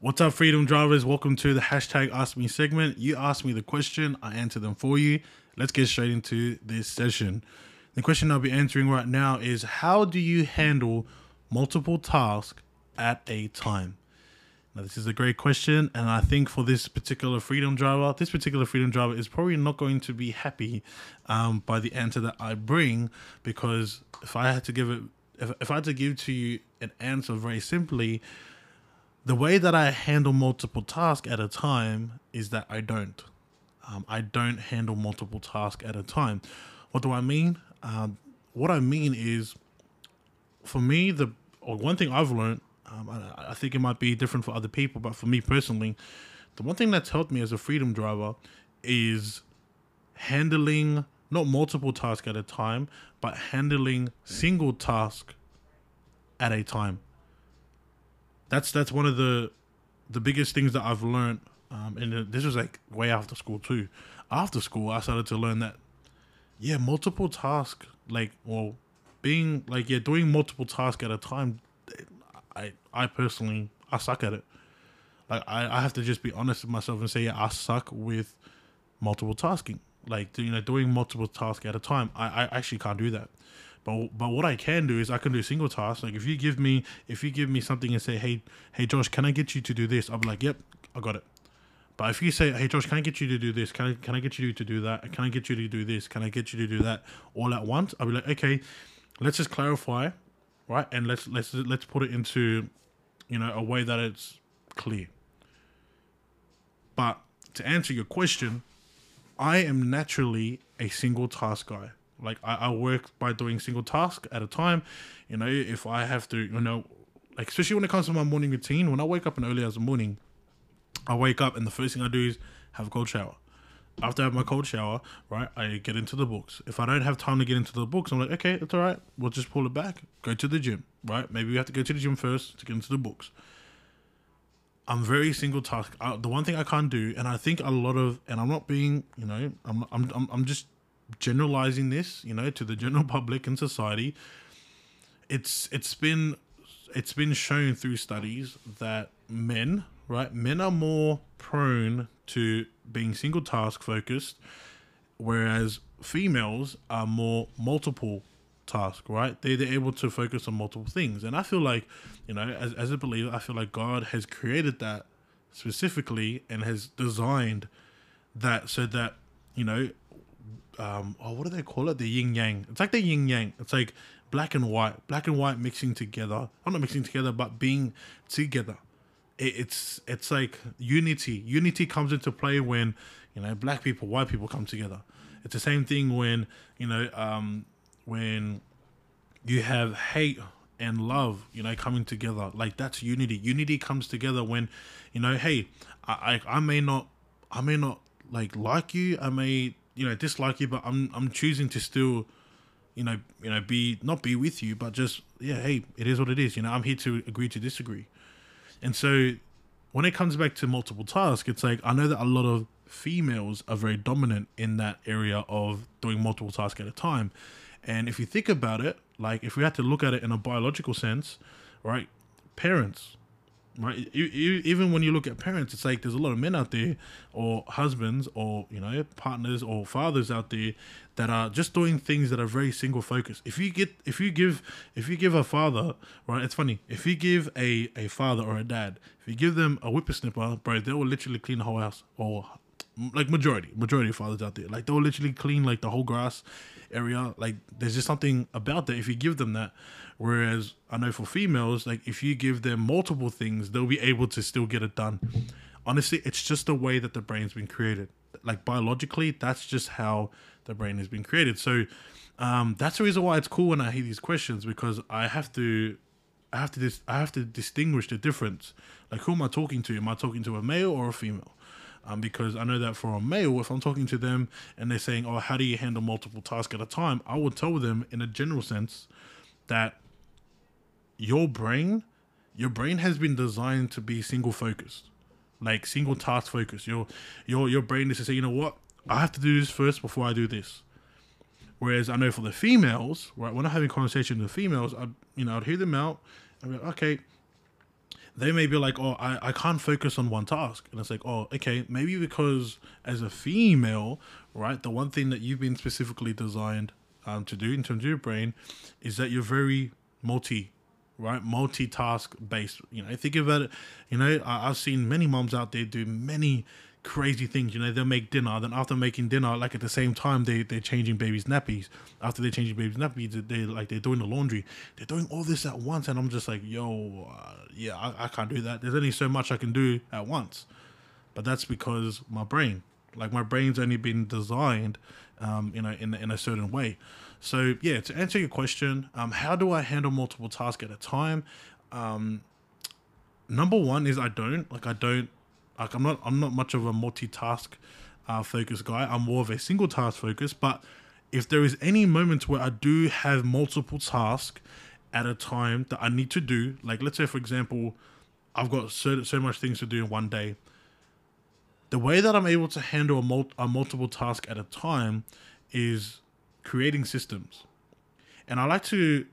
What's up, freedom drivers? Welcome to the hashtag Ask Me segment. You ask me the question, I answer them for you. Let's get straight into this session. The question I'll be answering right now is How do you handle multiple tasks at a time? Now, this is a great question, and I think for this particular freedom driver, this particular freedom driver is probably not going to be happy um, by the answer that I bring because if I had to give it, if, if I had to give to you an answer very simply, the way that I handle multiple tasks at a time is that I don't. Um, I don't handle multiple tasks at a time. What do I mean? Um, what I mean is, for me, the or one thing I've learned, um, I, I think it might be different for other people, but for me personally, the one thing that's helped me as a freedom driver is handling not multiple tasks at a time, but handling single task at a time that's that's one of the the biggest things that I've learned. Um, and this was like way after school too. After school, I started to learn that yeah, multiple tasks like well, being like yeah, doing multiple tasks at a time. I I personally I suck at it. Like I, I have to just be honest with myself and say yeah, I suck with multiple tasking. Like you know, doing multiple tasks at a time. I, I actually can't do that. But but what I can do is I can do single tasks. Like if you give me if you give me something and say, hey hey Josh, can I get you to do this? I'll be like, yep, I got it. But if you say, hey Josh, can I get you to do this? Can I can I get you to do that? Can I get you to do this? Can I get you to do that all at once? I'll be like, okay, let's just clarify, right? And let's let's let's put it into, you know, a way that it's clear. But to answer your question, I am naturally a single task guy. Like I, I work by doing single task at a time. You know, if I have to, you know, like especially when it comes to my morning routine, when I wake up in early as the morning, I wake up and the first thing I do is have a cold shower. After I have my cold shower, right, I get into the books. If I don't have time to get into the books, I'm like, okay, it's all right. We'll just pull it back. Go to the gym, right? Maybe we have to go to the gym first to get into the books. I'm very single task. I, the one thing I can't do, and I think a lot of, and I'm not being, you know, I'm, I'm, I'm, I'm just generalizing this, you know, to the general public and society, it's it's been it's been shown through studies that men, right, men are more prone to being single task focused, whereas females are more multiple task, right? They they're able to focus on multiple things. And I feel like, you know, as as a believer, I feel like God has created that specifically and has designed that so that, you know, um oh what do they call it? The yin yang. It's like the yin yang. It's like black and white black and white mixing together. I'm not mixing together but being together. It, it's it's like unity. Unity comes into play when you know black people white people come together. It's the same thing when you know um when you have hate and love you know coming together. Like that's unity. Unity comes together when you know hey i i, I may not i may not like like you. I may you know dislike you, but I'm I'm choosing to still, you know, you know, be not be with you, but just yeah, hey, it is what it is. You know, I'm here to agree to disagree, and so when it comes back to multiple tasks, it's like I know that a lot of females are very dominant in that area of doing multiple tasks at a time. And if you think about it, like if we had to look at it in a biological sense, right? Parents, right? You, you, even when you look at parents, it's like there's a lot of men out there, or husbands, or you know, partners, or fathers out there that are just doing things that are very single focused. If you get, if you give, if you give a father, right? It's funny. If you give a a father or a dad, if you give them a whippersnipper, bro, they will literally clean the whole house, or like majority, majority of fathers out there, like they'll literally clean like the whole grass area. Like there's just something about that if you give them that Whereas I know for females, like if you give them multiple things, they'll be able to still get it done. Honestly, it's just the way that the brain's been created. Like biologically, that's just how the brain has been created. So um, that's the reason why it's cool when I hear these questions because I have to I have to dis- I have to distinguish the difference. Like who am I talking to? Am I talking to a male or a female? Um, because I know that for a male, if I'm talking to them and they're saying, "Oh, how do you handle multiple tasks at a time?" I would tell them in a general sense that your brain, your brain has been designed to be single focused, like single task focused. Your your your brain is to say, you know what, I have to do this first before I do this. Whereas I know for the females, right, when I'm having conversation with females, I you know I'd hear them out. I'm like, okay, they may be like, oh, I, I can't focus on one task. And it's like, oh, okay, maybe because as a female, right, the one thing that you've been specifically designed um, to do in terms of your brain is that you're very multi right? Multitask based. You know, think about it. You know, I, I've seen many moms out there do many crazy things. You know, they'll make dinner, then after making dinner, like at the same time, they they're changing babies' nappies. After they're changing babies' nappies, they like they're doing the laundry. They're doing all this at once, and I'm just like, yo, uh, yeah, I, I can't do that. There's only so much I can do at once, but that's because my brain, like my brain's only been designed, um, you know, in in a certain way. So yeah, to answer your question, um, how do I handle multiple tasks at a time? Um, number one is I don't like I don't like I'm not I'm not much of a multitask uh, focused guy. I'm more of a single task focus. But if there is any moment where I do have multiple tasks at a time that I need to do, like let's say for example, I've got so so much things to do in one day. The way that I'm able to handle a, mul- a multiple task at a time is creating systems. And I like to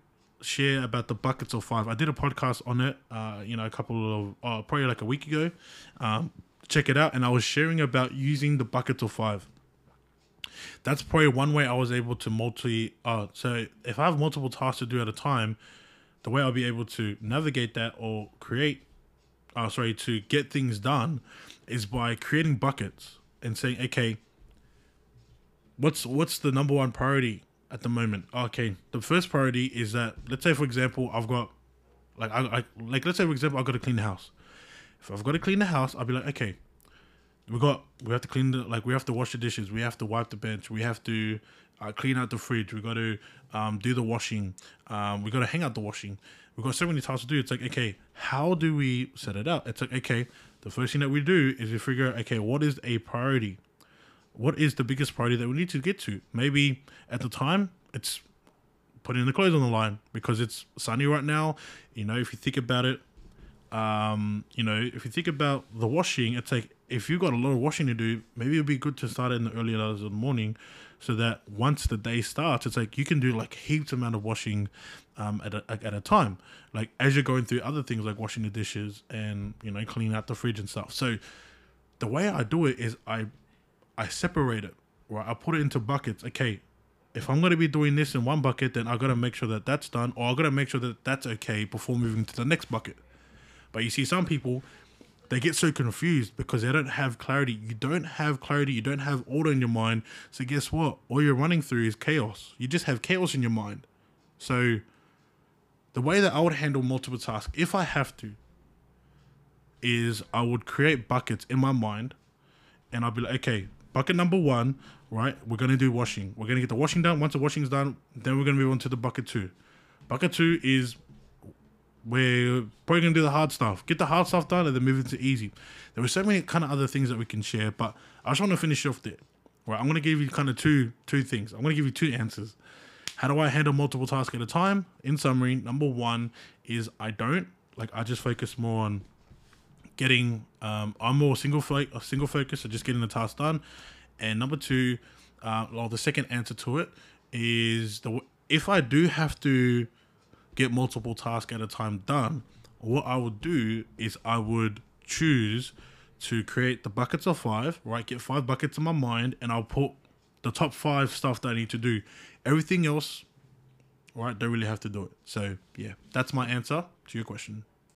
share about the buckets of five. I did a podcast on it, uh, you know, a couple of uh, probably like a week ago. Um, check it out, and I was sharing about using the buckets of five. That's probably one way I was able to multi. Uh, so if I have multiple tasks to do at a time, the way I'll be able to navigate that or create, uh, sorry, to get things done, is by creating buckets and saying, okay, what's what's the number one priority at the moment? Okay, the first priority is that let's say for example I've got like I, I like let's say for example I've got to clean the house. If I've got to clean the house, I'll be like okay, we got we have to clean the like we have to wash the dishes, we have to wipe the bench, we have to uh, clean out the fridge, we got to um, do the washing, um, we got to hang out the washing. We've got so many tasks to do. It's like okay, how do we set it up? It's like okay, the first thing that we do is we figure out okay, what is a priority what is the biggest priority that we need to get to? Maybe at the time it's putting the clothes on the line because it's sunny right now. You know, if you think about it, um, you know, if you think about the washing, it's like if you've got a lot of washing to do, maybe it'd be good to start in the early hours of the morning so that once the day starts, it's like you can do like heaps amount of washing um, at, a, at a time. Like as you're going through other things like washing the dishes and, you know, cleaning out the fridge and stuff. So the way I do it is I I separate it, right? I put it into buckets. Okay, if I'm gonna be doing this in one bucket, then I gotta make sure that that's done, or I gotta make sure that that's okay before moving to the next bucket. But you see, some people they get so confused because they don't have clarity. You don't have clarity. You don't have order in your mind. So guess what? All you're running through is chaos. You just have chaos in your mind. So the way that I would handle multiple tasks, if I have to, is I would create buckets in my mind, and I'll be like, okay, bucket number one, right? We're gonna do washing. We're gonna get the washing done. Once the washing's done, then we're gonna move on to the bucket two. Bucket two is we're probably gonna do the hard stuff. Get the hard stuff done and then move into easy. There were so many kind of other things that we can share, but I just want to finish off there. Right, I'm gonna give you kind of two two things. I'm gonna give you two answers. How do I handle multiple tasks at a time? In summary, number one is I don't like I just focus more on getting um, I'm more single fo- single focus, so just getting the task done. And number two, uh, well, the second answer to it is the if I do have to get multiple tasks at a time done, what I would do is I would choose to create the buckets of five, right? Get five buckets in my mind, and I'll put the top five stuff that I need to do. Everything else, right? Don't really have to do it. So yeah, that's my answer to your question.